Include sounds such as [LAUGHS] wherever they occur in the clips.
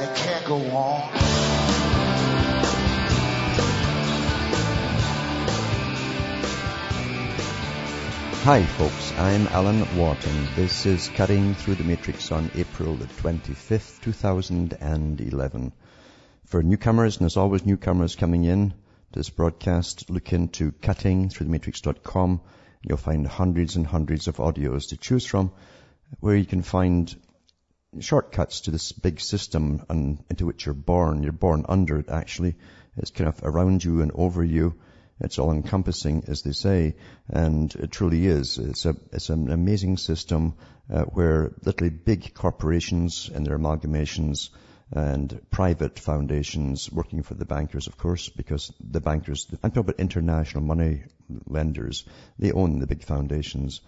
and it can't go on. Hi folks, I'm Alan Watt. This is Cutting Through the Matrix on April the 25th, 2011. For newcomers, and there's always newcomers coming in to this broadcast, look into cuttingthroughthematrix.com. You'll find hundreds and hundreds of audios to choose from where you can find shortcuts to this big system and into which you're born. You're born under it actually. It's kind of around you and over you it's all encompassing, as they say, and it truly is. It's a, it's an amazing system uh, where literally big corporations and their amalgamations and private foundations working for the bankers, of course, because the bankers, I'm talking about international money lenders, they own the big foundations.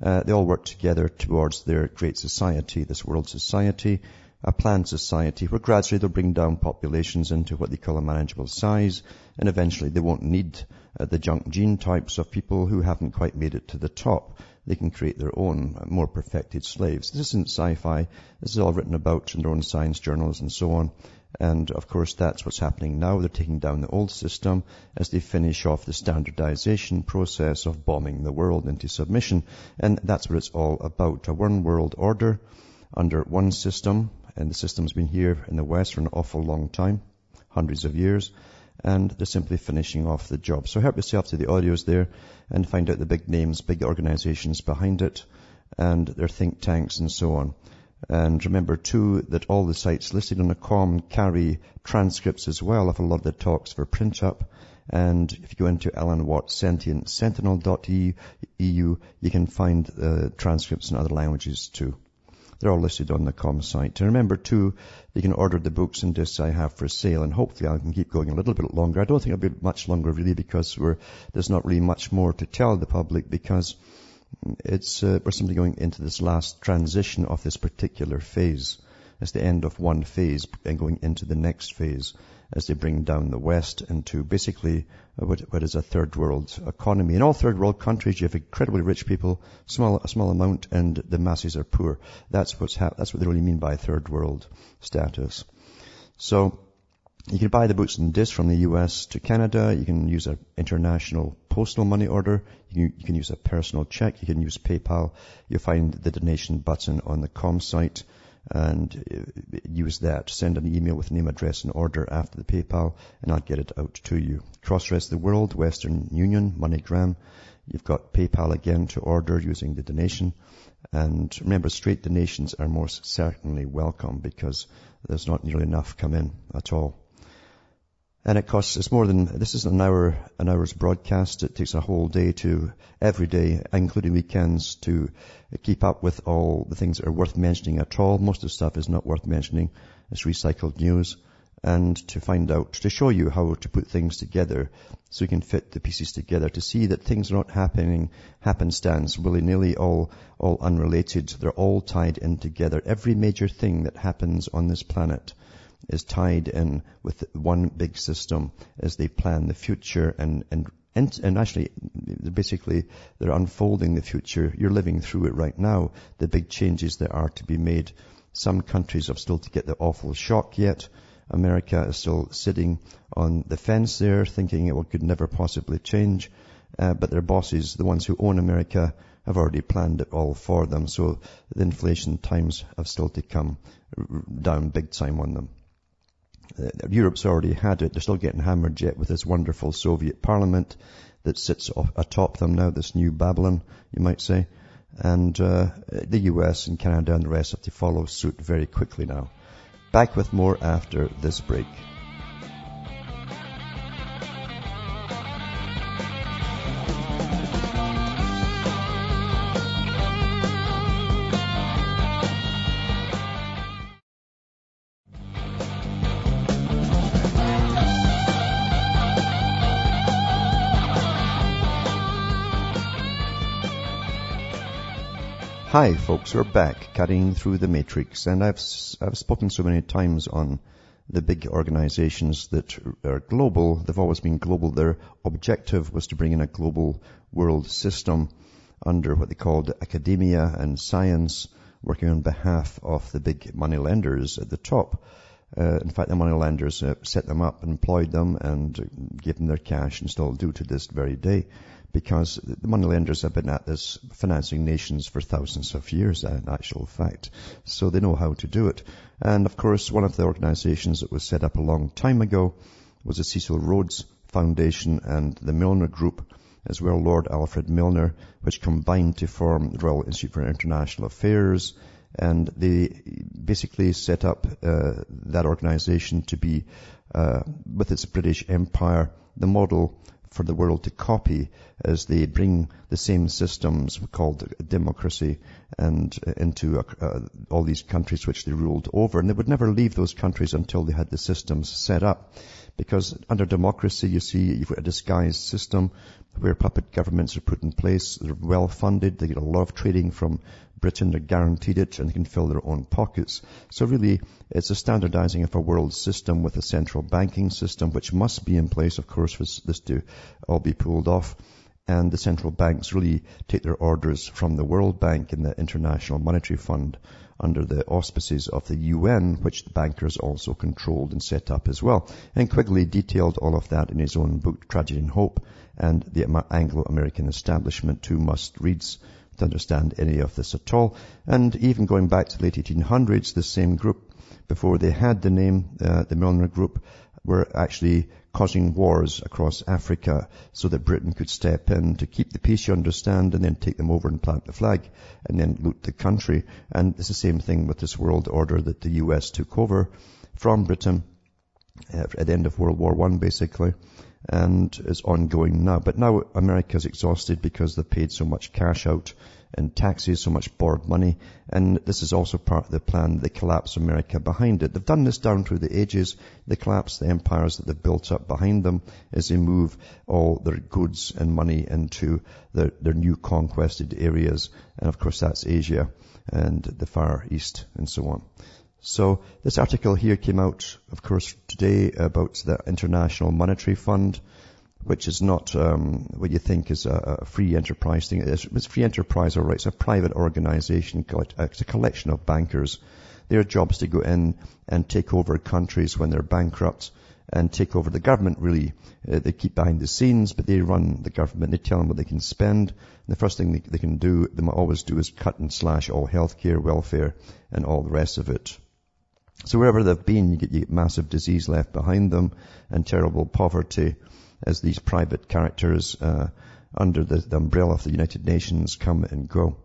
Uh, they all work together towards their great society, this world society, a planned society where gradually they'll bring down populations into what they call a manageable size and eventually they won't need uh, the junk gene types of people who haven't quite made it to the top. They can create their own uh, more perfected slaves. This isn't sci-fi. This is all written about in their own science journals and so on. And of course that's what's happening now. They're taking down the old system as they finish off the standardization process of bombing the world into submission. And that's what it's all about. A one world order under one system and the system's been here in the West for an awful long time, hundreds of years, and they're simply finishing off the job. So help yourself to the audios there and find out the big names, big organizations behind it, and their think tanks and so on. And remember too that all the sites listed on the com carry transcripts as well of a lot of the talks for print up. And if you go into Alan Watt Sentient Sentinel.eu, you can find uh, transcripts in other languages too. They're all listed on the com site. And remember too, you can order the books and discs I have for sale and hopefully I can keep going a little bit longer. I don't think it'll be much longer really because there's not really much more to tell the public because it's, uh, we're simply going into this last transition of this particular phase. It's the end of one phase and going into the next phase as they bring down the West into basically what, what is a third world economy. In all third world countries, you have incredibly rich people, small, a small amount, and the masses are poor. That's what's hap- that's what they really mean by third world status. So, you can buy the books and discs from the US to Canada. You can use an international postal money order. You can, you can use a personal check. You can use PayPal. You'll find the donation button on the com site and uh, use that. Send an email with name, address, and order after the PayPal, and I'll get it out to you. Cross Rest of the World, Western Union, MoneyGram. You've got PayPal again to order using the donation. And remember, straight donations are most certainly welcome because there's not nearly enough come in at all. And it costs, it's more than, this is an hour, an hour's broadcast. It takes a whole day to, every day, including weekends, to keep up with all the things that are worth mentioning at all. Most of the stuff is not worth mentioning. It's recycled news. And to find out, to show you how to put things together so you can fit the pieces together, to see that things are not happening happenstance, willy-nilly, all, all unrelated. They're all tied in together. Every major thing that happens on this planet is tied in with one big system as they plan the future and, and, and, and actually basically they're unfolding the future. You're living through it right now, the big changes that are to be made. Some countries have still to get the awful shock yet. America is still sitting on the fence there thinking it could never possibly change. Uh, but their bosses, the ones who own America, have already planned it all for them. So the inflation times have still to come down big time on them. Uh, Europe's already had it. They're still getting hammered yet with this wonderful Soviet parliament that sits atop them now, this new Babylon, you might say. And uh, the US and Canada and the rest have to follow suit very quickly now. Back with more after this break. Hi folks, we're back cutting through the matrix and I've, I've spoken so many times on the big organizations that are global. They've always been global. Their objective was to bring in a global world system under what they called academia and science, working on behalf of the big money lenders at the top. Uh, in fact, the money lenders uh, set them up, employed them, and gave them their cash and still do to this very day because the money lenders have been at this financing nations for thousands of years in actual fact. So they know how to do it. And of course, one of the organizations that was set up a long time ago was the Cecil Rhodes Foundation and the Milner Group, as well Lord Alfred Milner, which combined to form the Royal Institute for International Affairs, and they basically set up uh, that organization to be, uh, with its British Empire, the model for the world to copy as they bring the same systems called democracy and uh, into uh, all these countries which they ruled over. And they would never leave those countries until they had the systems set up. Because under democracy, you see, you've got a disguised system where puppet governments are put in place. They're well funded. They get a lot of trading from Britain. They're guaranteed it and they can fill their own pockets. So really, it's a standardizing of a world system with a central banking system, which must be in place, of course, for this to all be pulled off. And the central banks really take their orders from the World Bank and the International Monetary Fund under the auspices of the UN, which the bankers also controlled and set up as well. And Quigley detailed all of that in his own book, Tragedy and Hope, and the Anglo-American establishment, two must reads to understand any of this at all. And even going back to the late 1800s, the same group, before they had the name, uh, the Milner Group, were actually causing wars across Africa so that Britain could step in to keep the peace, you understand, and then take them over and plant the flag and then loot the country. And it's the same thing with this world order that the US took over from Britain uh, at the end of World War One, basically and is ongoing now. But now America is exhausted because they've paid so much cash out in taxes, so much borrowed money, and this is also part of the plan, the collapse of America behind it. They've done this down through the ages, the collapse, the empires that they've built up behind them as they move all their goods and money into their, their new conquested areas, and of course that's Asia and the Far East and so on. So this article here came out, of course, today about the International Monetary Fund, which is not um, what you think is a, a free enterprise thing. It's, it's, free enterprise, all right. It's a private organization. It's a collection of bankers. Their job is to go in and take over countries when they're bankrupt and take over the government, really. Uh, they keep behind the scenes, but they run the government. They tell them what they can spend. And the first thing they, they can do, they might always do, is cut and slash all healthcare, welfare, and all the rest of it. So wherever they've been, you get, you get massive disease left behind them and terrible poverty as these private characters uh, under the, the, umbrella of the United Nations come and go.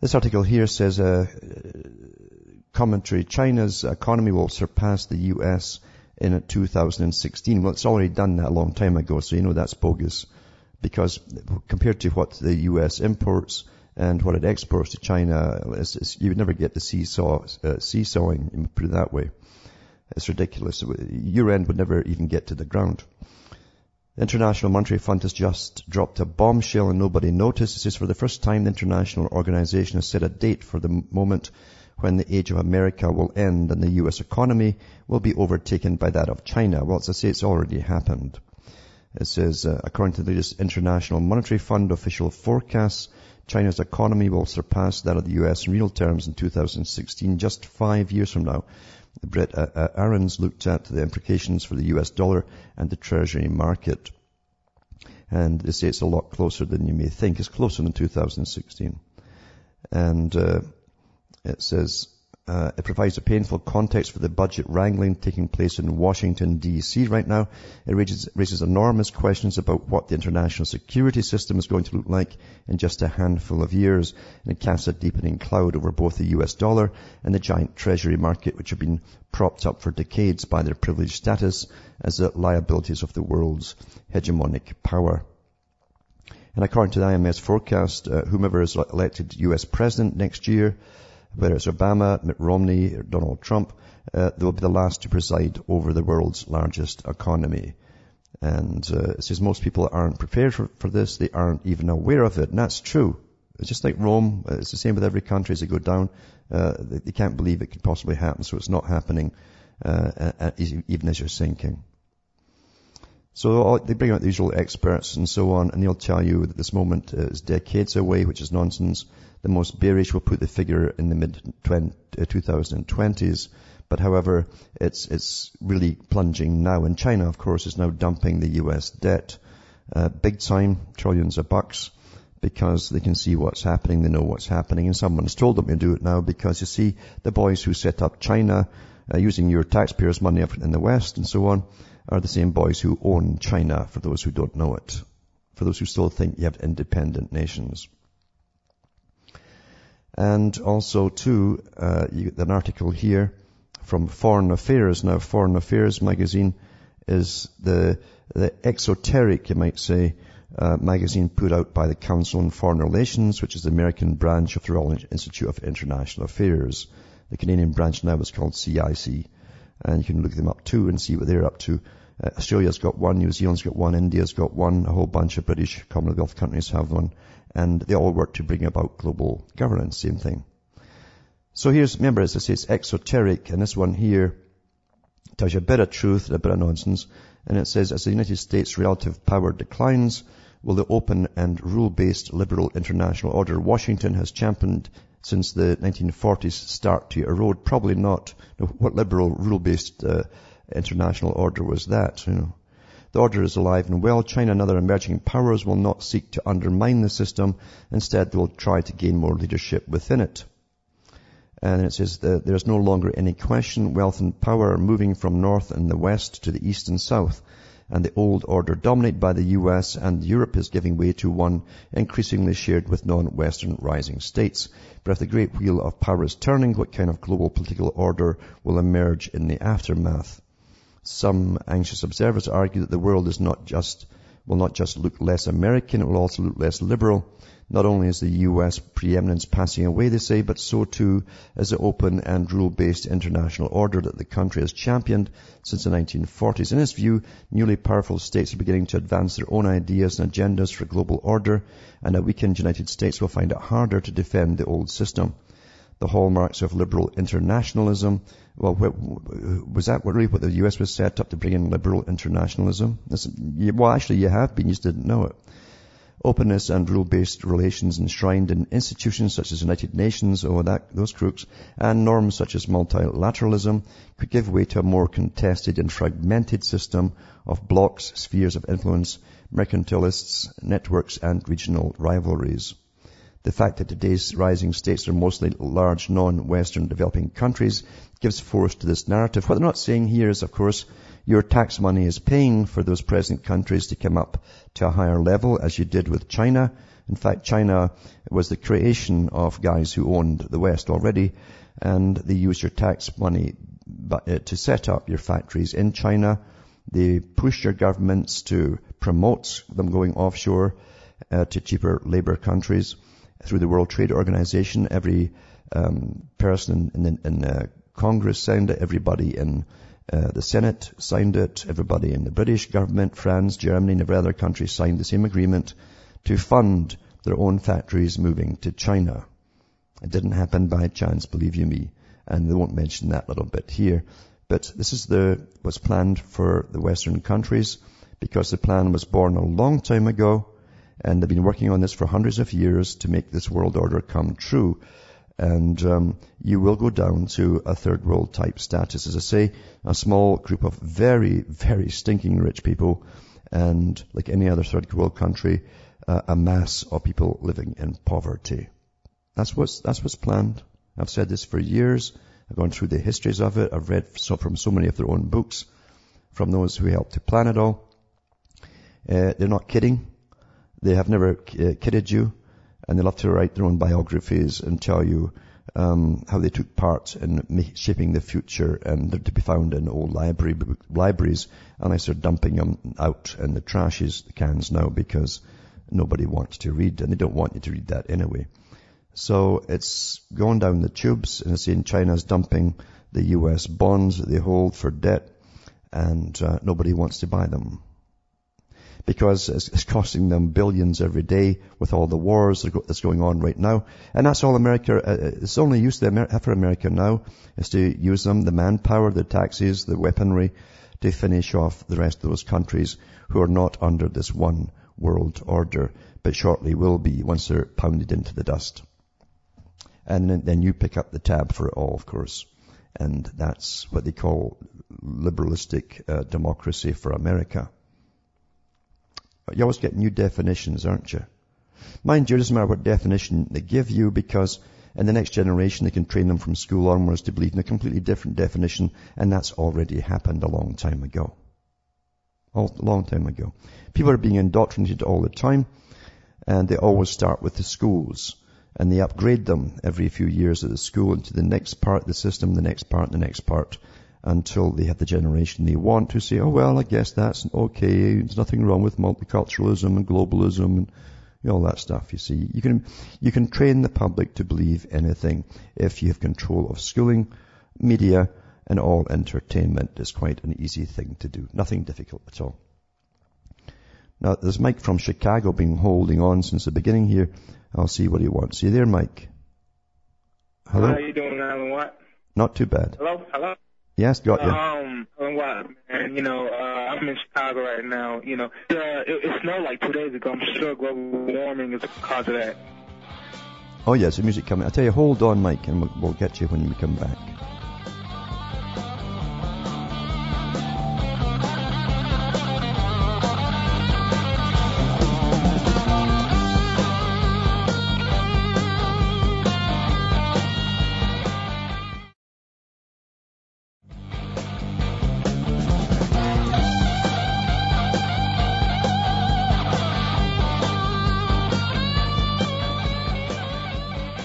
This article here says, uh, commentary, China's economy will surpass the US in 2016. Well, it's already done that a long time ago, so you know that's bogus. Because compared to what the US imports, and what it exports to China, is, is you would never get the seesaw, uh, seesawing, put it that way. It's ridiculous. Your end would never even get to the ground. The International Monetary Fund has just dropped a bombshell and nobody noticed. This is for the first time the international organization has set a date for the moment when the age of America will end and the US economy will be overtaken by that of China. Well, as I say, it's already happened. It says, uh, according to the latest International Monetary Fund official forecasts, China's economy will surpass that of the US in real terms in 2016, just five years from now. Brett uh, uh, Arends looked at the implications for the US dollar and the treasury market. And they say it's a lot closer than you may think. It's closer than 2016. And uh, it says uh, it provides a painful context for the budget wrangling taking place in Washington, D.C. right now. It raises, raises, enormous questions about what the international security system is going to look like in just a handful of years. And it casts a deepening cloud over both the U.S. dollar and the giant treasury market, which have been propped up for decades by their privileged status as the liabilities of the world's hegemonic power. And according to the IMF forecast, uh, whomever is elected U.S. president next year whether it's Obama, Mitt Romney, or Donald Trump, uh, they will be the last to preside over the world's largest economy. And uh, it says most people aren't prepared for, for this. They aren't even aware of it. And that's true. It's just like Rome. It's the same with every country as they go down. Uh, they, they, can't believe it could possibly happen, so it's not happening, uh, even as you're sinking. So they bring out the usual experts and so on, and they'll tell you that this moment is decades away, which is nonsense. The most bearish will put the figure in the mid 2020s. But however, it's, it's really plunging now. And China, of course, is now dumping the US debt, uh, big time, trillions of bucks, because they can see what's happening, they know what's happening, and someone's told them to do it now because you see, the boys who set up China, uh, using your taxpayers' money in the West and so on, are the same boys who own China, for those who don't know it. For those who still think you have independent nations. And also, too, uh, you get an article here from Foreign Affairs. Now, Foreign Affairs magazine is the, the exoteric, you might say, uh, magazine put out by the Council on Foreign Relations, which is the American branch of the Royal Institute of International Affairs. The Canadian branch now is called CIC, and you can look them up too and see what they're up to. Uh, Australia's got one, New Zealand's got one, India's got one, a whole bunch of British Commonwealth countries have one, and they all work to bring about global governance, same thing. So here's, remember as I say, it's exoteric, and this one here tells you a bit of truth and a bit of nonsense, and it says, as the United States' relative power declines, will the open and rule-based liberal international order Washington has championed since the 1940s start to erode? Probably not. What liberal rule-based uh, international order was that? You know? The order is alive and well. China and other emerging powers will not seek to undermine the system. Instead, they will try to gain more leadership within it. And it says that there's no longer any question. Wealth and power are moving from north and the west to the east and south. And the old order dominated by the US and Europe is giving way to one increasingly shared with non-Western rising states. But if the great wheel of power is turning, what kind of global political order will emerge in the aftermath? Some anxious observers argue that the world is not just, will not just look less American, it will also look less liberal. Not only is the US preeminence passing away, they say, but so too is the open and rule-based international order that the country has championed since the 1940s. In his view, newly powerful states are beginning to advance their own ideas and agendas for global order, and a weakened United States will find it harder to defend the old system the hallmarks of liberal internationalism. Well, was that really what the US was set up to bring in liberal internationalism? Well, actually you have been, you just didn't know it. Openness and rule-based relations enshrined in institutions such as United Nations or that, those crooks, and norms such as multilateralism could give way to a more contested and fragmented system of blocks, spheres of influence, mercantilists, networks, and regional rivalries. The fact that today's rising states are mostly large non-Western developing countries gives force to this narrative. What they're not saying here is, of course, your tax money is paying for those present countries to come up to a higher level, as you did with China. In fact, China was the creation of guys who owned the West already, and they used your tax money uh, to set up your factories in China. They push your governments to promote them going offshore uh, to cheaper labor countries through the World Trade Organization. Every um, person in, in, in uh, Congress signed it. Everybody in uh, the Senate signed it. Everybody in the British government, France, Germany, and every other country signed the same agreement to fund their own factories moving to China. It didn't happen by chance, believe you me. And they won't mention that little bit here. But this is the, was planned for the Western countries because the plan was born a long time ago and they've been working on this for hundreds of years to make this world order come true. And um, you will go down to a third world type status. As I say, a small group of very, very stinking rich people, and like any other third world country, uh, a mass of people living in poverty. That's what's that's what's planned. I've said this for years. I've gone through the histories of it. I've read so, from so many of their own books, from those who helped to plan it all. Uh, they're not kidding. They have never uh, kidded you, and they love to write their own biographies and tell you um, how they took part in shaping the future, and they're to be found in old library libraries, unless they're dumping them out in the trashes the cans now because nobody wants to read, and they don't want you to read that anyway. So it's going down the tubes, and it's saying China's dumping the U.S. bonds that they hold for debt, and uh, nobody wants to buy them. Because it's costing them billions every day with all the wars that's going on right now. And that's all America, uh, uh, it's only use for America now is to use them, the manpower, the taxes, the weaponry to finish off the rest of those countries who are not under this one world order, but shortly will be once they're pounded into the dust. And then you pick up the tab for it all, of course. And that's what they call liberalistic uh, democracy for America. You always get new definitions, aren't you? Mind you, it doesn't matter what definition they give you because in the next generation they can train them from school onwards to believe in a completely different definition and that's already happened a long time ago. A long time ago. People are being indoctrinated all the time and they always start with the schools and they upgrade them every few years at the school into the next part of the system, the next part, the next part, until they have the generation they want to say, oh well, I guess that's okay. There's nothing wrong with multiculturalism and globalism and you know, all that stuff. You see, you can you can train the public to believe anything if you have control of schooling, media, and all entertainment. It's quite an easy thing to do. Nothing difficult at all. Now, there's Mike from Chicago been holding on since the beginning here. I'll see what he wants. You there, Mike? Hello? How you doing, Alan Watt? Not too bad. Hello? Hello? Yes, got you. Um, Watt, and you know, uh, I'm in Chicago right now. You know, uh, it, it snowed like two days ago. I'm sure global warming is a cause of that. Oh yes, the music coming. I tell you, hold on, Mike, and we'll, we'll get you when we come back.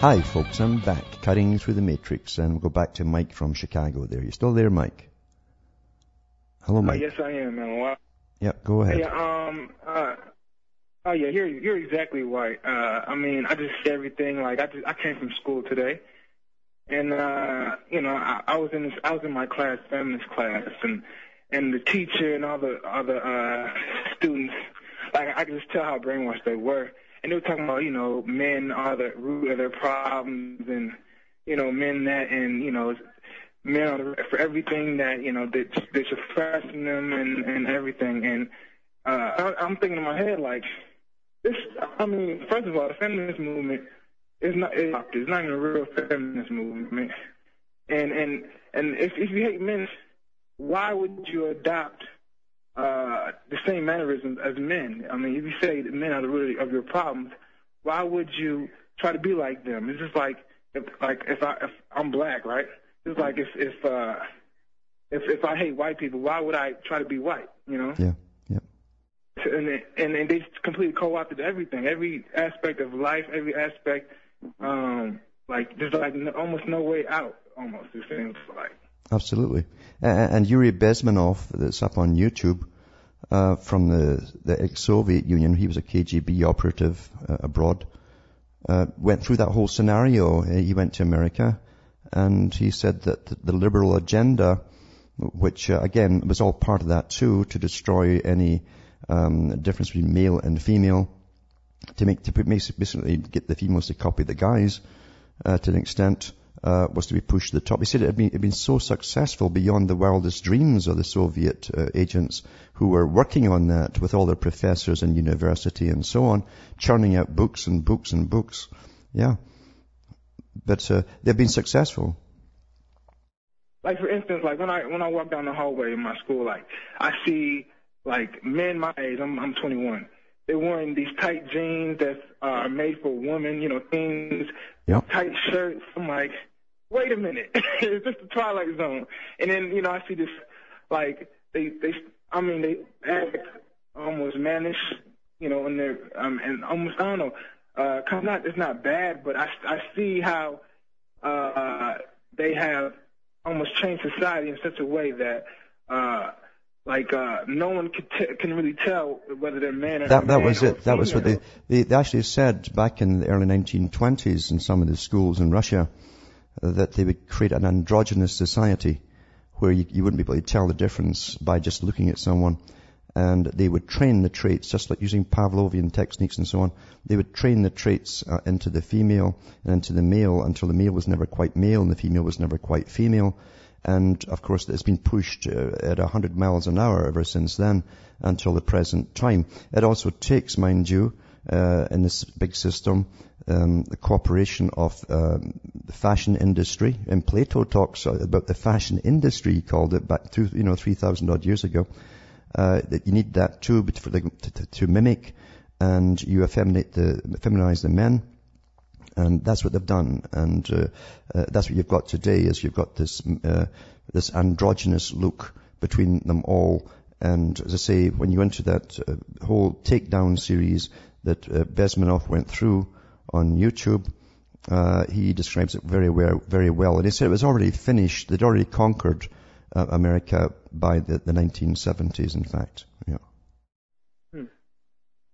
Hi folks, I'm back, cutting through the matrix, and we'll go back to Mike from Chicago there. You still there, Mike? Hello, uh, Mike. Uh, yes, I am. Well, yeah, go ahead. Hey, um, uh, oh yeah, you're you're exactly right. Uh, I mean, I just everything. Like, I just I came from school today, and uh, you know, I, I was in this, I was in my class, feminist class, and and the teacher and all the all the uh, students, like I could just tell how brainwashed they were and they were talking about, you know, men are the root of their problems, and you know, men that, and you know, men are for everything that you know that they're suppressing them and and everything. And uh, I, I'm thinking in my head like, this. I mean, first of all, the feminist movement is not it's not even a real feminist movement. And and and if if you hate men, why would you adopt the same mannerisms as men. I mean, if you say that men are the root of your problems, why would you try to be like them? It's just like if like if I if I'm black, right? It's like if if uh if if I hate white people, why would I try to be white? You know? Yeah. Yeah. And and and they completely co-opted everything, every aspect of life, every aspect. Um, like there's like almost no way out. Almost it seems like. Absolutely. And Yuri Bezmenov, that's up on YouTube, uh, from the, the ex-Soviet Union, he was a KGB operative uh, abroad, uh, went through that whole scenario. Uh, he went to America and he said that the liberal agenda, which uh, again was all part of that too, to destroy any um, difference between male and female, to make to basically get the females to copy the guys uh, to an extent, uh, was to be pushed to the top. He said it had been, it had been so successful beyond the wildest dreams of the Soviet uh, agents who were working on that with all their professors in university and so on, churning out books and books and books. Yeah. But uh, they've been successful. Like for instance, like when I when I walk down the hallway in my school, like I see like men my age. I'm I'm 21 they're wearing these tight jeans that are made for women, you know, things, yep. tight shirts. I'm like, wait a minute, [LAUGHS] it's just the Twilight Zone. And then, you know, I see this, like, they, they, I mean, they act almost mannish, you know, and they're, um, and almost, I don't know, uh, not, it's not bad, but I, I see how, uh, they have almost changed society in such a way that, uh, like uh, no one can, t- can really tell whether they're man or that. That was it. That was what they, they, they actually said back in the early 1920s in some of the schools in Russia that they would create an androgynous society where you, you wouldn't be able to tell the difference by just looking at someone. and they would train the traits, just like using Pavlovian techniques and so on. They would train the traits uh, into the female and into the male until the male was never quite male and the female was never quite female. And of course, it's been pushed uh, at 100 miles an hour ever since then until the present time. It also takes, mind you, in this big system, um, the cooperation of um, the fashion industry. And Plato talks about the fashion industry, he called it back through, you know, 3,000 odd years ago. Uh, that you need that too for the, to, to, mimic and you effeminate the, feminize the men. And that's what they've done. And uh, uh, that's what you've got today is you've got this, uh, this androgynous look between them all. And as I say, when you enter that uh, whole takedown series that uh, Bezmenov went through on YouTube, uh, he describes it very well, very well. And he said it was already finished. They'd already conquered uh, America by the, the 1970s, in fact. Yeah. Hmm.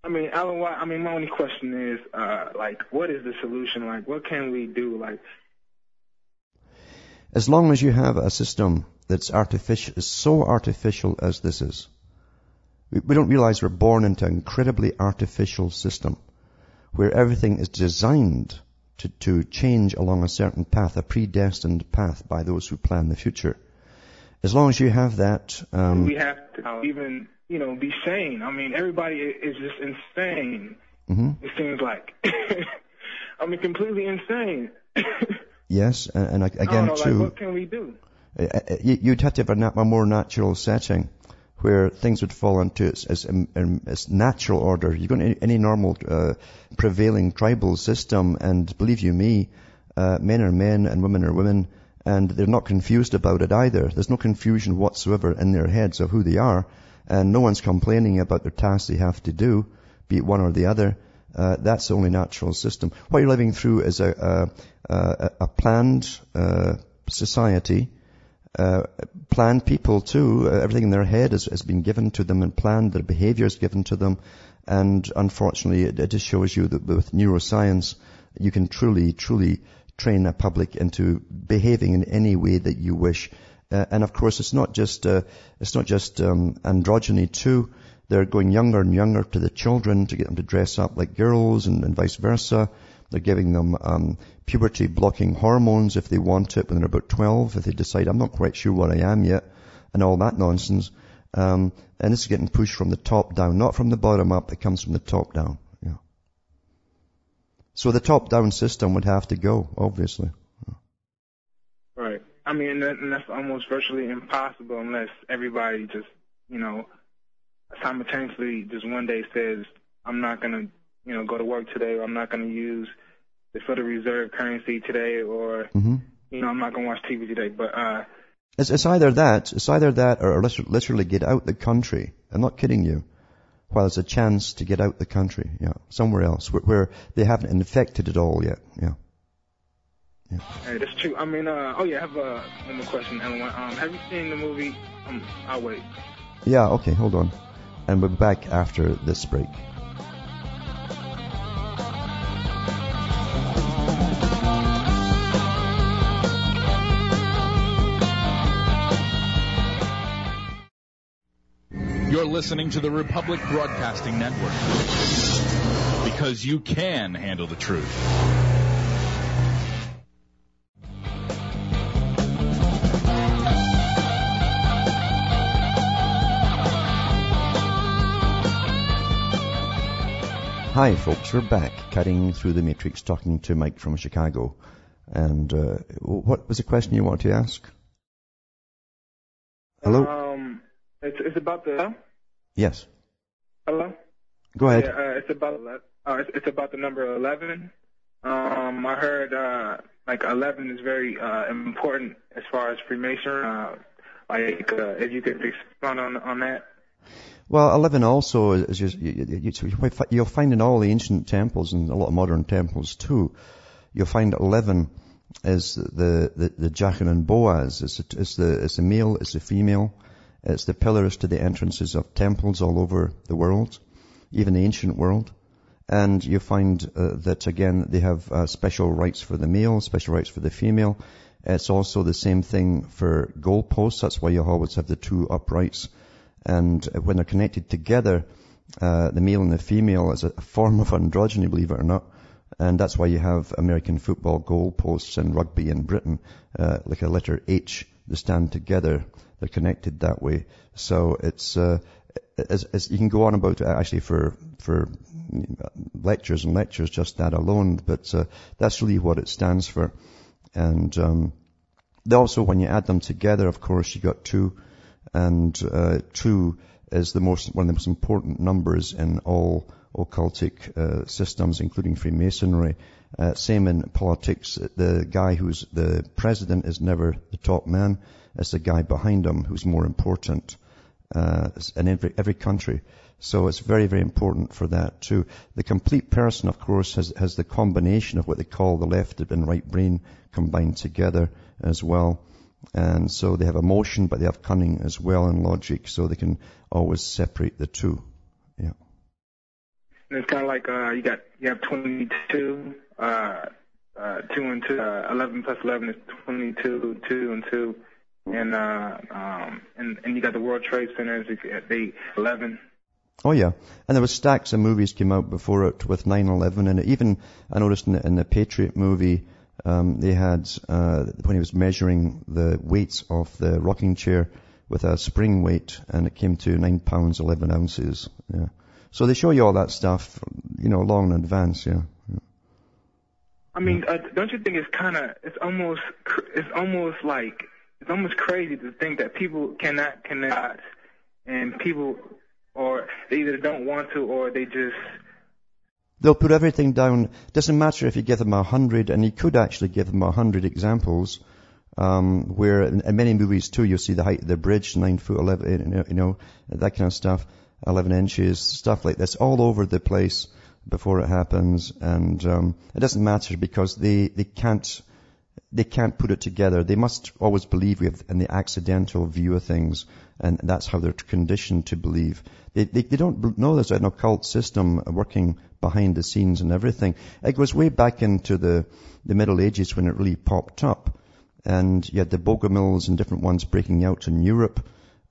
I mean, Alan, I mean, my only question is, uh, like, what is the solution? Like, what can we do? Like, as long as you have a system that's artificial, so artificial as this is, we, don't realize we're born into an incredibly artificial system where everything is designed to, to change along a certain path, a predestined path by those who plan the future. As long as you have that, um, we have to even you know be sane. I mean, everybody is just insane. Mm-hmm. It seems like. [LAUGHS] I mean, completely insane. [LAUGHS] yes, and, and again know, too. Like, what can we do? Uh, uh, you'd have to have a, a more natural setting where things would fall into its, its, its natural order. You go into any, normal uh, prevailing tribal system, and believe you me, uh, men are men and women are women, and they're not confused about it either. There's no confusion whatsoever in their heads of who they are, and no one's complaining about their tasks they have to do, be it one or the other. Uh, that's the only natural system. What you're living through is a, a, a, a planned uh, society, uh, planned people too. Uh, everything in their head has, has, been given to them and planned. Their behavior is given to them, and unfortunately, it, it just shows you that with neuroscience, you can truly, truly train a public into behaving in any way that you wish. Uh, and of course, it's not just uh, it's not just um, androgyny too. They're going younger and younger to the children to get them to dress up like girls and, and vice versa. They're giving them um, puberty blocking hormones if they want it when they're about 12, if they decide I'm not quite sure what I am yet, and all that nonsense. Um, and this is getting pushed from the top down, not from the bottom up. It comes from the top down. So the top-down system would have to go, obviously. Right. I mean, and that's almost virtually impossible unless everybody just, you know, simultaneously just one day says, I'm not going to, you know, go to work today, or I'm not going to use the Federal Reserve currency today, or, mm-hmm. you know, I'm not going to watch TV today. But, uh, it's, it's either that, it's either that, or let's literally get out the country. I'm not kidding you while there's a chance to get out the country, yeah, somewhere else where, where they haven't infected it all yet, yeah. Yeah. Hey, that's true. I mean, uh, oh yeah, I have uh, one more question, Ellen. Um, have you seen the movie? Um, I'll wait. Yeah, okay, hold on. And we'll be back after this break. Listening to the Republic Broadcasting Network because you can handle the truth. Hi, folks. We're back, cutting through the matrix, talking to Mike from Chicago. And uh, what was the question you wanted to ask? Hello. Um, it's, it's about the Yes. Hello. Go ahead. Yeah, uh, it's about uh, it's, it's about the number eleven. Um, I heard uh, like eleven is very uh, important as far as Freemasonry. Uh, like, uh, if you could expand on on that. Well, 11 also is just, you, you, you'll find in all the ancient temples and a lot of modern temples too, you'll find 11 is the, the, the Jachin and Boaz. It's, it's the, it's the male, it's the female. It's the pillars to the entrances of temples all over the world, even the ancient world. And you find uh, that again, they have uh, special rights for the male, special rights for the female. It's also the same thing for goalposts. That's why you always have the two uprights And when they're connected together, uh, the male and the female is a form of androgyny, believe it or not. And that's why you have American football goalposts and rugby in Britain, uh, like a letter H, they stand together. They're connected that way. So it's, uh, you can go on about it actually for, for lectures and lectures, just that alone, but, uh, that's really what it stands for. And, um, also when you add them together, of course, you got two, and, uh, two is the most, one of the most important numbers in all occultic uh, systems, including Freemasonry. Uh, same in politics. The guy who's the president is never the top man. It's the guy behind him who's more important uh, in every, every country. So it's very, very important for that too. The complete person, of course, has, has the combination of what they call the left and right brain combined together as well. And so they have emotion, but they have cunning as well and logic, so they can always separate the two. Yeah. And it's kind of like uh, you got you have 22, uh, uh, two and two, uh, 11 plus 11 is 22, two and two, and uh, um, and and you got the World Trade Centers, they 11. Oh yeah, and there was stacks of movies came out before it with 9/11, and even I noticed in the, in the Patriot movie um, they had uh, when he was measuring the weights of the rocking chair with a spring weight, and it came to nine pounds eleven ounces. Yeah. So they show you all that stuff, you know, long in advance. Yeah. yeah. I mean, uh, don't you think it's kind of it's almost it's almost like it's almost crazy to think that people cannot connect, and people or they either don't want to or they just They'll put everything down. Doesn't matter if you give them a hundred, and you could actually give them a hundred examples, um, where in, in, many movies too, you'll see the height of the bridge, nine foot eleven, you know, that kind of stuff, eleven inches, stuff like this, all over the place before it happens, and um, it doesn't matter because they they can't they can't put it together. They must always believe in the accidental view of things, and that's how they're conditioned to believe. They, they, they don't know there's an occult system working behind the scenes and everything. It goes way back into the, the Middle Ages when it really popped up. And you had the Bogomils and different ones breaking out in Europe.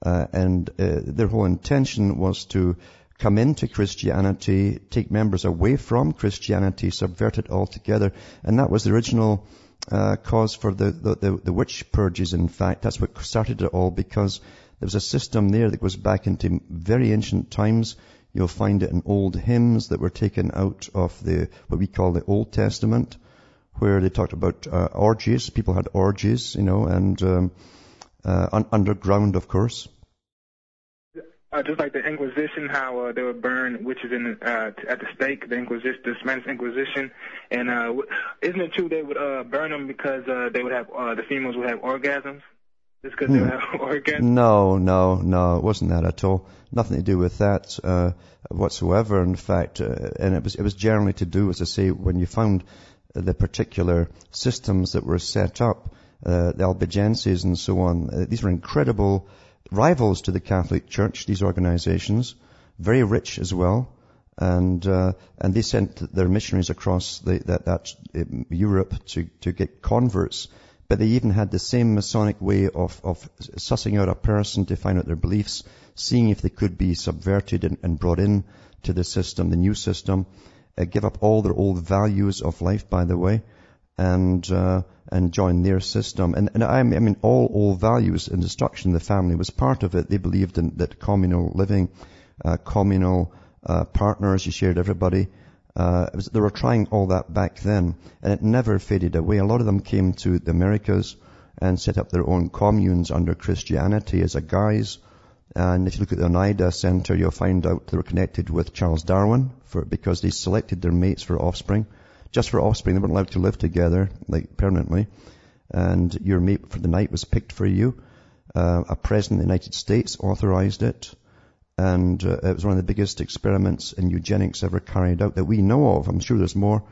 Uh, and uh, their whole intention was to come into Christianity, take members away from Christianity, subvert it altogether. And that was the original uh, cause for the, the, the, the witch purges, in fact. That's what started it all because there was a system there that goes back into very ancient times You'll find it in old hymns that were taken out of the, what we call the Old Testament, where they talked about uh, orgies. People had orgies, you know, and um, uh, un- underground, of course. Uh, just like the Inquisition, how uh, they would burn witches in uh, at the stake, the Inquisition, the Spanish Inquisition, and uh, isn't it true they would uh, burn them because uh, they would have uh, the females would have orgasms? Just because they hmm. have [LAUGHS] orgasms? No, no, no, it wasn't that at all. Nothing to do with that uh, whatsoever. In fact, uh, and it was it was generally to do, as I say, when you found the particular systems that were set up, uh, the Albigenses and so on. Uh, these were incredible rivals to the Catholic Church. These organisations, very rich as well. And uh, and they sent their missionaries across the, that, that uh, Europe to to get converts. But they even had the same Masonic way of, of sussing out a person to find out their beliefs, seeing if they could be subverted and, and brought in to the system, the new system, uh, give up all their old values of life, by the way, and uh, and join their system. And, and I mean, all old values and destruction the family was part of it. They believed in that communal living, uh, communal uh, partners. You shared everybody. Uh, was, they were trying all that back then, and it never faded away. A lot of them came to the Americas and set up their own communes under Christianity as a guise. And if you look at the Oneida Center, you'll find out they were connected with Charles Darwin for, because they selected their mates for offspring. Just for offspring, they weren't allowed to live together, like permanently. And your mate for the night was picked for you. Uh, a president of the United States authorized it and uh, it was one of the biggest experiments in eugenics ever carried out that we know of. I'm sure there's more.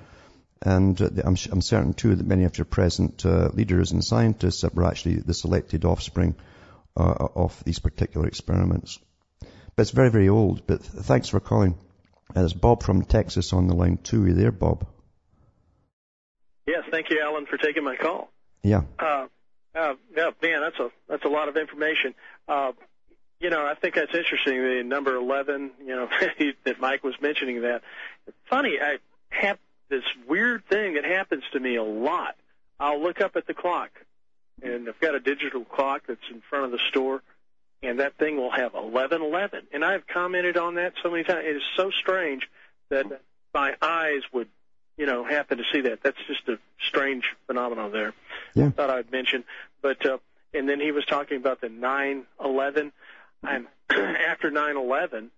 And uh, I'm, I'm, certain too that many of your present uh, leaders and scientists were actually the selected offspring uh, of these particular experiments. But it's very, very old. But th- thanks for calling. And there's Bob from Texas on the line too. Are you there, Bob? Yes, thank you, Alan, for taking my call. Yeah. Uh, uh, yeah, man, that's a that's a lot of information. Uh, you know, I think that's interesting. The number eleven, you know, [LAUGHS] that Mike was mentioning that. Funny, I have this weird thing that happens to me a lot. I'll look up at the clock, and I've got a digital clock that's in front of the store, and that thing will have eleven eleven, and I've commented on that so many times. It is so strange that my eyes would, you know, happen to see that. That's just a strange phenomenon there. Yeah. Thought I'd mention, but uh, and then he was talking about the nine eleven. I'm [CLEARS THROAT] after nine eleven.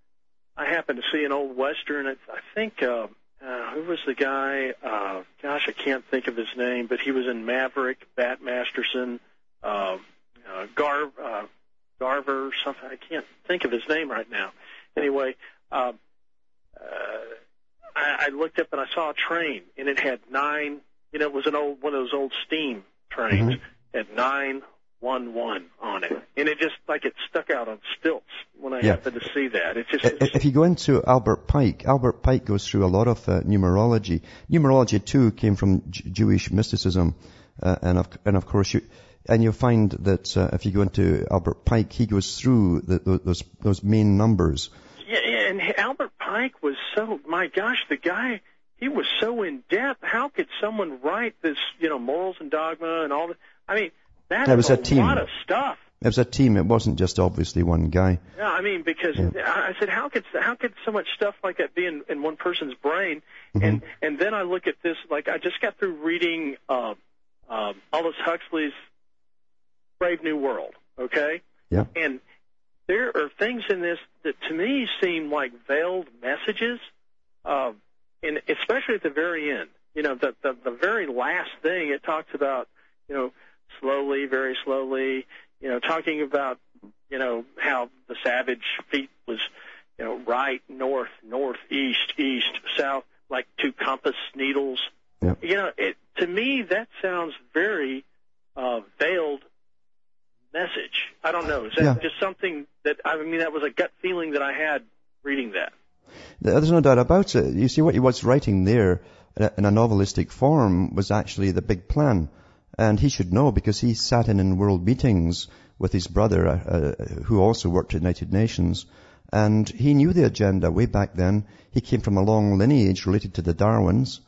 I happened to see an old western. I, I think uh, uh, who was the guy? Uh, gosh, I can't think of his name, but he was in Maverick, Bat Masterson, uh, uh, Gar, uh, Garver, something. I can't think of his name right now. Anyway, uh, I, I looked up and I saw a train, and it had nine. You know, it was an old one of those old steam trains. Mm-hmm. Had nine one one on it, and it just like it stuck out on stilts when I Yeah. happened to see that. It just I- If you go into Albert Pike, Albert Pike goes through a lot of uh, numerology. Numerology too came from J- Jewish mysticism, uh, and of and of course you, and you'll find that uh, if you go into Albert Pike, he goes through the, tho- those those main numbers. Yeah, yeah, and Albert Pike was so my gosh, the guy he was so in depth. How could someone write this, you know, morals and dogma and all that? I mean, that was a, a team. lot of stuff. It was a team. It wasn't just obviously one guy. Yeah, I mean, because I I said, how could how could so much stuff like that be in, in one person's brain? And and then I look at this, like I just got through reading uh, uh, Aldous Huxley's Brave New World. Okay, Yeah. and there are things in this that to me seem like veiled messages, uh, and especially at the very end. You know, the, the the very last thing it talks about, you know, slowly, very slowly. You know, talking about you know how the savage feet was, you know, right, north, north, east, east, south, like two compass needles. Yeah. You know, it to me that sounds very uh, veiled message. I don't know. Is that Yeah. just something that I mean? That was a gut feeling that I had reading that. There's no doubt about it. You see, what he was writing there in a, novelistic form was actually the big plan. And he should know because he sat in in world meetings with his brother, uh, uh, who also worked at United Nations. And he knew the agenda way back then. He came from a long lineage related to the Darwins.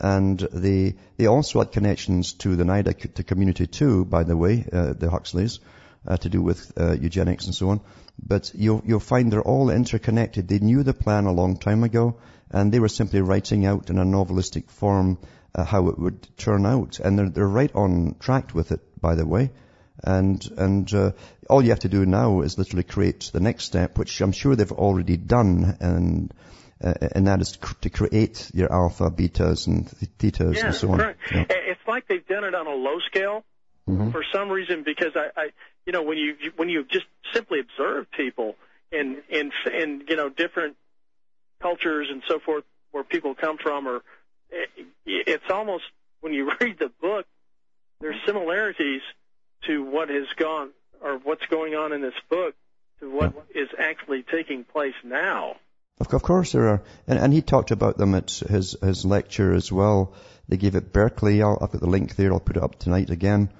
And they, they also had connections to the NIDA to community too, by the way, uh, the Huxleys, uh, to do with uh, eugenics and so on. But you'll, you'll find they're all interconnected. They knew the plan a long time ago, and they were simply writing out in a novelistic form uh, how it would turn out. And they're, they're right on track with it, by the way. And, and uh, all you have to do now is literally create the next step, which I'm sure they've already done, and uh, and that is cr- to create your alpha, betas, and th- thetas, Yeah, and so on. correct. Yeah. It's like they've done it on a low scale Mhm. for some reason because I, I, you know, when you when you just simply observe people in in in you know different cultures and so forth where people come from, or it, it's almost when you [LAUGHS] read the book, there's similarities to what has gone or what's going on in this book to what is actually taking place now. Of, course there are. And, and he talked about them at his, his lecture as well. They gave it Berkeley. I'll, I've got the link there. I'll put it up tonight again.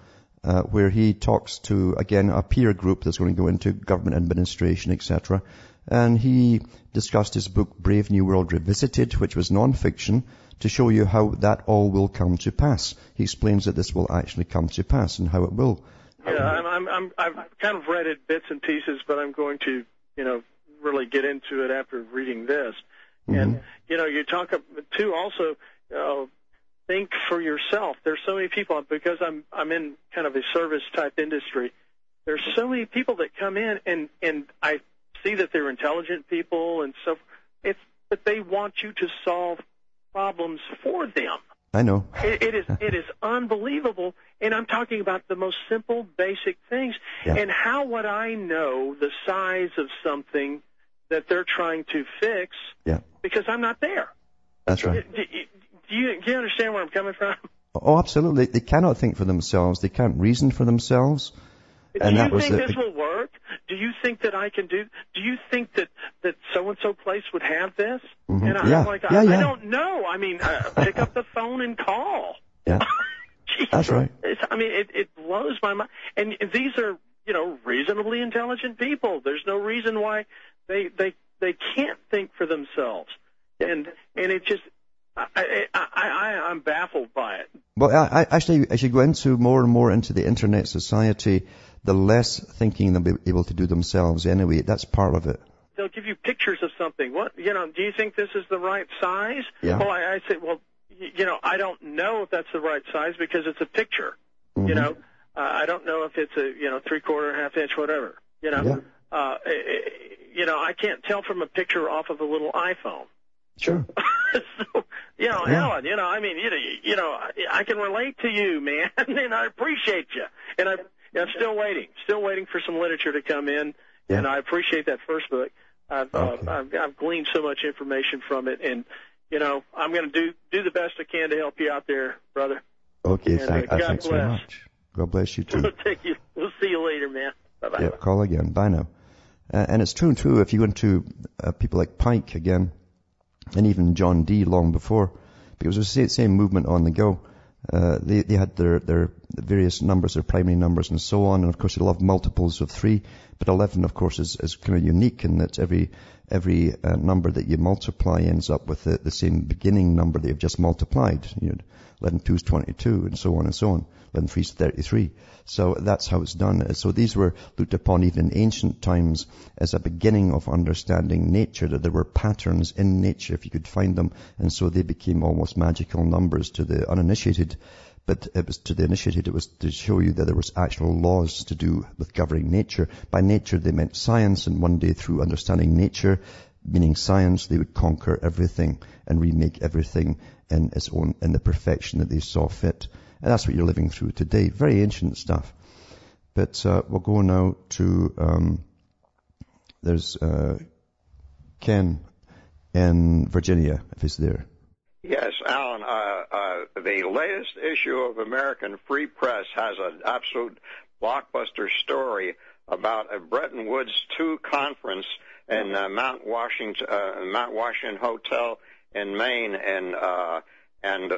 Uh, where he talks to, again, a peer group that's going to go into government administration, etc. And he discussed his book, Brave New World Revisited, which was non-fiction, to show you how that all will come to pass. He explains that this will actually come to pass and how it will. Yeah, I'm, I'm, I'm, I've kind of read it bits and pieces, but I'm going to, you know, really get into it after reading this. And you know, you talk too also. Uh, think for yourself. There's so many people because I'm I'm in kind of a service type industry. There's so many people that come in and and I see that they're intelligent people and so it's but they want you to solve problems for them. I know. It, it is it is unbelievable, and I'm talking about the most simple, basic things. Yeah. And how would I know the size of something that they're trying to fix Yeah, because I'm not there? that's right. Do, do you do you understand where I'm coming from? Oh, absolutely. They cannot think for themselves. They can't reason for themselves. And do that you was think the- this will work? Do you think that I can do? Do you think that that so and so place would have this? Mhm. And I, Yeah. I'm like, Yeah, I, yeah. I don't know. I mean, uh, pick up the phone and call. Yeah. [LAUGHS] That's right. It's, I mean, it, it blows my mind. And these are, you know, reasonably intelligent people. There's no reason why they they they can't think for themselves. And and it just I, I, I, I'm baffled by it. Well, I, I, actually, as you go into more and more into the internet society, the less thinking they'll be able to do themselves anyway. That's part of it. They'll give you pictures of something. What, you know, do you think this is the right size? Yeah. Well, I, I say, well, you know, I don't know if that's the right size because it's a picture. Mm-hmm. You know, uh, I don't know if it's a, you know, three quarter, half inch, whatever. You know, Yeah. Uh, eh, eh, you know, I can't tell from a picture off of a little iPhone. Sure. [LAUGHS] so, you know, Yeah. Alan, you know, I mean, you know, you know, I, I can relate to you, man, [LAUGHS] and I appreciate you. And I, I'm still waiting, still waiting for some literature to come in, Yeah. and I appreciate that first book. I've, Okay. uh, I've, I've gleaned so much information from it, and you know, I'm going to do do the best I can to help you out there, brother. Okay, And, thank, uh, uh, God thanks very bless. much. God bless you [LAUGHS] too. We'll take you. We'll see you later, man. Bye bye. Yeah, call again. Bye now. Uh, and it's true too, if you go into uh, people like Pike again, and even John Dee long before, because it was the same movement on the go. Uh, they, they had their, their various numbers, their primary numbers and so on, and of course they love multiples of three, but 11 of course is, is kind of unique in that every, every uh, number that you multiply ends up with the, the same beginning number that you've just multiplied. You know, 11 2 is 22 and so on and so on. 11 3 is 33. So that's how it's done. So these were looked upon even in ancient times as a beginning of understanding nature, that there were patterns in nature if you could find them. And so they became almost magical numbers to the uninitiated. But it was to the initiated, it was to show you that there was actual laws to do with governing nature. By nature, they meant science, and one day through understanding nature, meaning science, they would conquer everything and remake everything in its own, in the perfection that they saw fit. And that's what you're living through today. Very ancient stuff. But uh, we'll go now to, um, there's uh, Ken in Virginia, if he's there. Yes, Alan. Uh, uh, the latest issue of American Free Press has an absolute blockbuster story about a Bretton Woods II conference in uh, Mount Washington, uh, Mount Washington Hotel in Maine, and uh, and uh,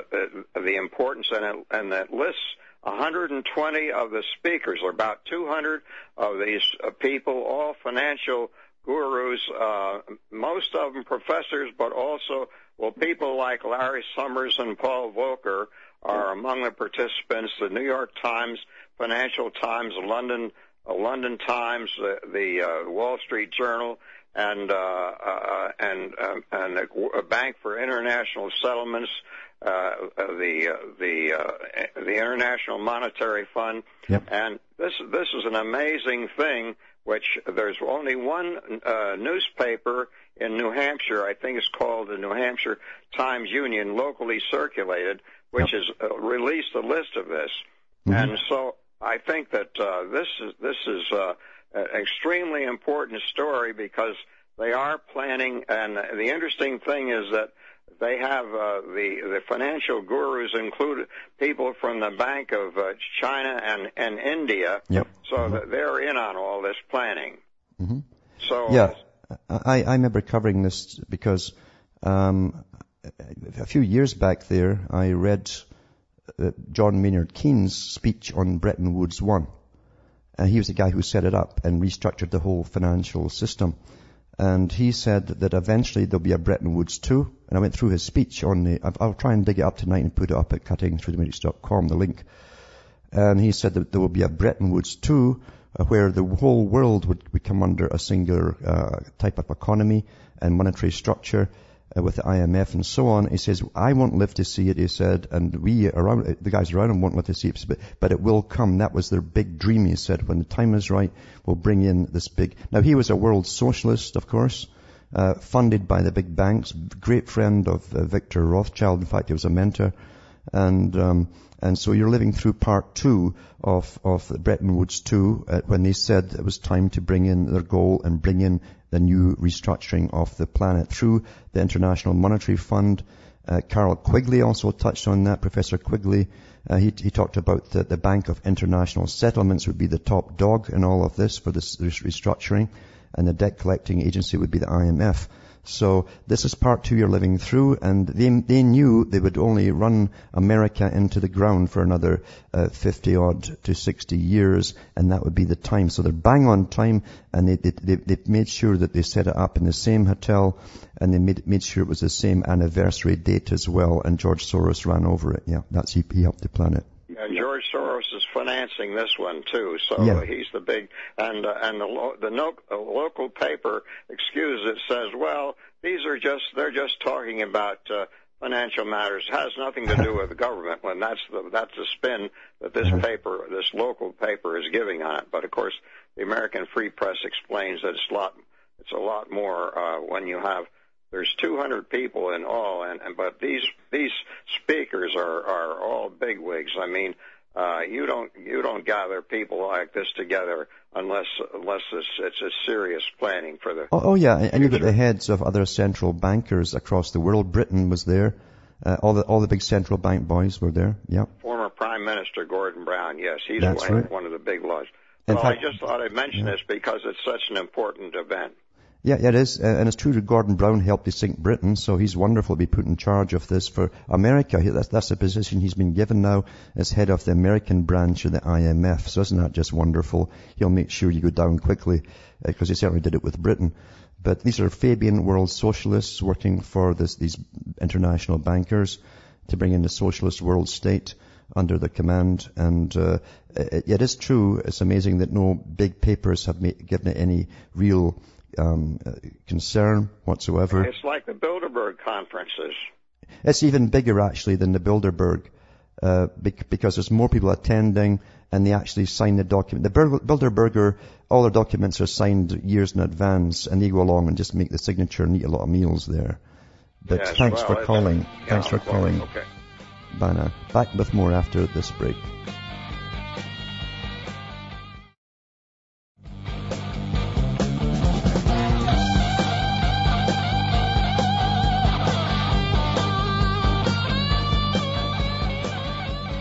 the importance and it, and that lists 120 of the speakers, or about 200 of these uh, people, all financial gurus, uh, most of them professors, but also, well, people like Larry Summers and Paul Volcker are among the participants. The New York Times, Financial Times, London, uh, London Times, the uh, Wall Street Journal, and uh, uh, and uh, and the Bank for International Settlements, uh, the uh, the uh, the International Monetary Fund, Yep. and this this is an amazing thing. Which there's only one uh, newspaper in New Hampshire, I think it's called the New Hampshire Times Union, locally circulated, which has uh, released a list of this. And so I think that uh, this is this is uh, an extremely important story because they are planning. And the interesting thing is that they have uh, the the financial gurus include people from the Bank of uh, China and and India. Yep. So that they're in on all this planning. Mhm. So Yeah, I, I remember covering this because um, a few years back there, I read uh, John Maynard Keynes' speech on Bretton Woods One. And he was the guy who set it up and restructured the whole financial system. And he said that eventually there'll be a Bretton Woods 2. And I went through his speech on the, I'll- try and dig it up tonight and put it up at cuttingthroughthematrix.com, the link. And he said that there will be a Bretton Woods 2 uh, where the whole world would become under a singular uh, type of economy and monetary structure uh, with the IMF and so on. He says, I won't live to see it, he said, and we around, the guys around him won't live to see it, but, but it will come. That was their big dream, he said. When the time is right, we'll bring in this big... Now, he was a world socialist, of course, uh, funded by the big banks, great friend of uh, Victor Rothschild. In fact, he was a mentor. And, um, and so you're living through part two of, of Bretton Woods 2 uh, when they said it was time to bring in their goal and bring in the new restructuring of the planet through the International Monetary Fund. Uh, Carroll Quigley also touched on that, Professor Quigley. Uh, he, he talked about that the Bank of International Settlements would be the top dog in all of this for this restructuring and the debt collecting agency would be the IMF. So this is part two you're living through, and they, they knew they would only run America into the ground for another uh, 50 odd to 60 years, and that would be the time. So they're bang on time, and they, they, they, they made sure that they set it up in the same hotel, and they made, made sure it was the same anniversary date as well, and George Soros ran over it. Yeah, that's, he, he helped to plan it. And George Soros is financing this one too, so yeah. he's the big and uh, and the lo- the no- uh, local paper excuse it says, well, these are just they're just talking about uh, financial matters. It has nothing to do [LAUGHS] with the government. When that's the that's the spin that this mm-hmm. paper, this local paper, is giving on it. But of course, the American Free Press explains that it's a lot it's a lot more uh, when you have there's 200 people in all, and, and but these these speakers are are all bigwigs. I mean, uh, you don't you don't gather people like this together unless unless it's it's a serious planning for the. Oh, oh yeah, and you've got the heads of other central bankers across the world. Britain was there. Uh, all the all the big central bank boys were there. Yeah. Former Prime Minister Gordon Brown. Yes, he's one, right. one of the big laws. well, fact, I just thought I'd mention yeah. this because it's such an important event. Yeah, yeah, it is. And it's true that Gordon Brown helped to sink Britain, so he's wonderful to be put in charge of this for America. That's, that's the position he's been given now as head of the American branch of the IMF. So isn't that just wonderful? He'll make sure you go down quickly, because uh, he certainly did it with Britain. But these are Fabian world socialists working for this, these international bankers to bring in the socialist world state under the command. And uh, it, it is true, it's amazing that no big papers have given it any real um, concern whatsoever. It's like the Bilderberg conferences. It's even bigger actually than the Bilderberg, uh, because there's more people attending and they actually sign the document. The Bilderberger, all their documents are signed years in advance and they go along and just make the signature and eat a lot of meals there. But yes, thanks well, for calling. Yeah, thanks for calling. Okay. Bana. Back with more after this break.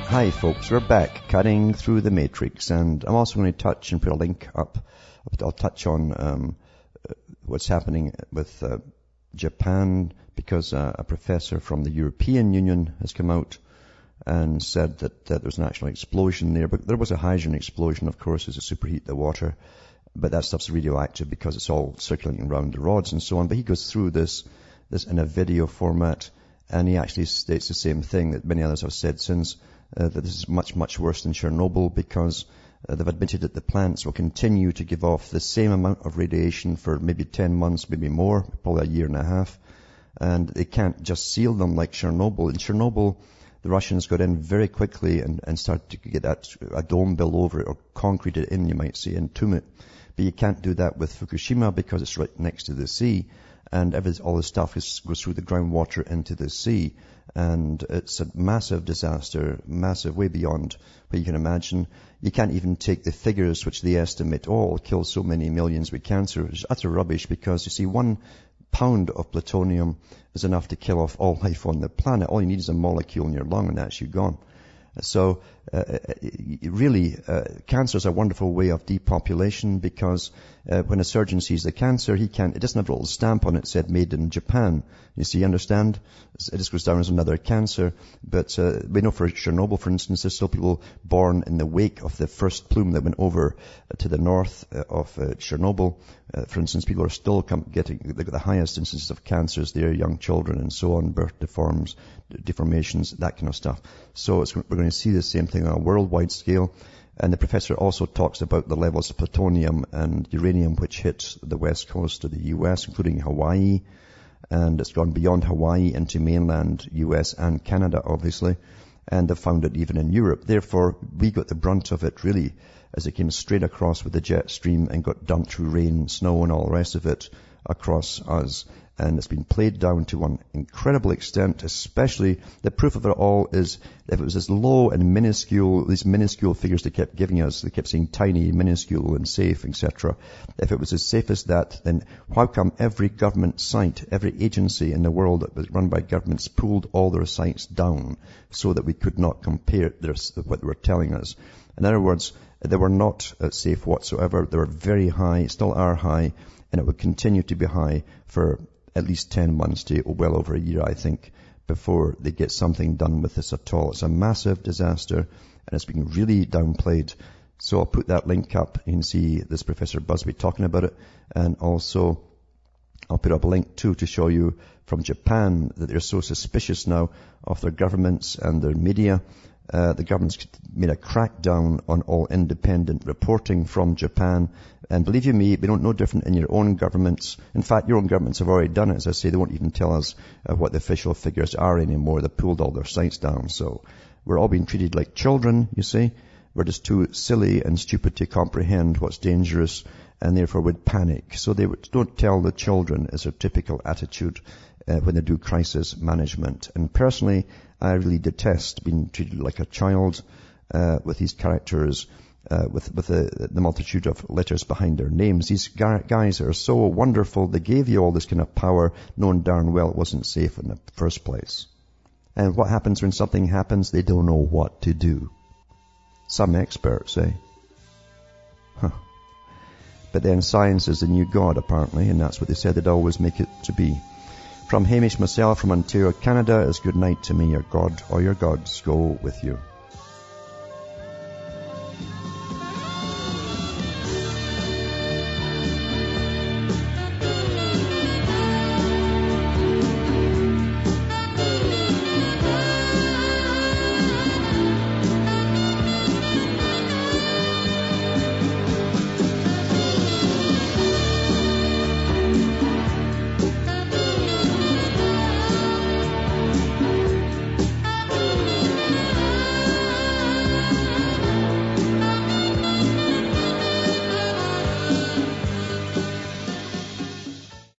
Hi folks, we're back cutting through the matrix and I'm also going to touch and put a link up. I'll touch on um, what's happening with uh, Japan because uh, a professor from the European Union has come out and said that, that there was an actual explosion there. But there was a hydrogen explosion, of course, as it superheat the water. But that stuff's radioactive because it's all circulating around the rods and so on. But he goes through this, this in a video format and he actually states the same thing that many others have said since that this is much, much worse than Chernobyl because uh, they've admitted that the plants will continue to give off the same amount of radiation for maybe 10 months, maybe more, probably a year and a half. And they can't just seal them like Chernobyl. In Chernobyl, the Russians got in very quickly and, and started to get that, a dome built over it or concrete it in, you might say, and it. But you can't do that with Fukushima because it's right next to the sea and every, all the stuff is, goes through the groundwater into the sea and it's a massive disaster, massive, way beyond what you can imagine. You can't even take the figures which they estimate, oh, kill so many millions with cancer. It's utter rubbish because you see one pound of plutonium is enough to kill off all life on the planet. All you need is a molecule in your lung and that's you gone. So uh, uh, really, uh, cancer is a wonderful way of depopulation because uh, when a surgeon sees the cancer, he can't, it doesn't have a little stamp on it said made in Japan. You see, you understand? It just goes down as another cancer. But uh, we know for Chernobyl, for instance, there's still people born in the wake of the first plume that went over to the north uh, of Chernobyl. for instance, people are still getting the highest instances of cancers there, young children and so on, birth deforms, deformations, that kind of stuff. So we're going to see the same thing on a worldwide scale. And the professor also talks about the levels of plutonium and uranium which hit the west coast of the US, including Hawaii. And it's gone beyond Hawaii into mainland US and Canada, obviously. And they've found it even in Europe. Therefore, we got the brunt of it really as it came straight across with the jet stream and got dumped through rain, snow and all the rest of it across us and it's been played down to an incredible extent, especially the proof of it all is if it was as low and minuscule, these minuscule figures they kept giving us, they kept saying tiny, minuscule and safe, etc. If it was as safe as that, then how come every government site, every agency in the world that was run by governments pulled all their sites down so that we could not compare their, what they were telling us? In other words, They were not uh, safe whatsoever. They were very high, still are high, and it would continue to be high for at least 10 months to well over a year, I think, before they get something done with this at all. It's a massive disaster, and it's being really downplayed. So I'll put that link up. You can see this Professor Busby talking about it, and also I'll put up a link too to show you from Japan that they're so suspicious now of their governments and their media. Uh, the government's made a crackdown on all independent reporting from Japan. And believe you me, we don't know different in your own governments. In fact, your own governments have already done it. As I say, they won't even tell us uh, what the official figures are anymore. They've pulled all their sites down. So we're all being treated like children, you see. We're just too silly and stupid to comprehend what's dangerous and therefore would panic. So they don't tell the children is a typical attitude uh, when they do crisis management. And personally, I really detest being treated like a child uh, with these characters, uh, with with the, the, multitude of letters behind their names. These guys are so wonderful. They gave you all this kind of power, knowing darn well it wasn't safe in the first place. And what happens when something happens? They don't know what to do. Some experts say. Huh. But then science is the new God, apparently, and that's what they said they'd always make it to be. From Hamish myself from Ontario, Canada, is good night to me. Your God or your gods go with you.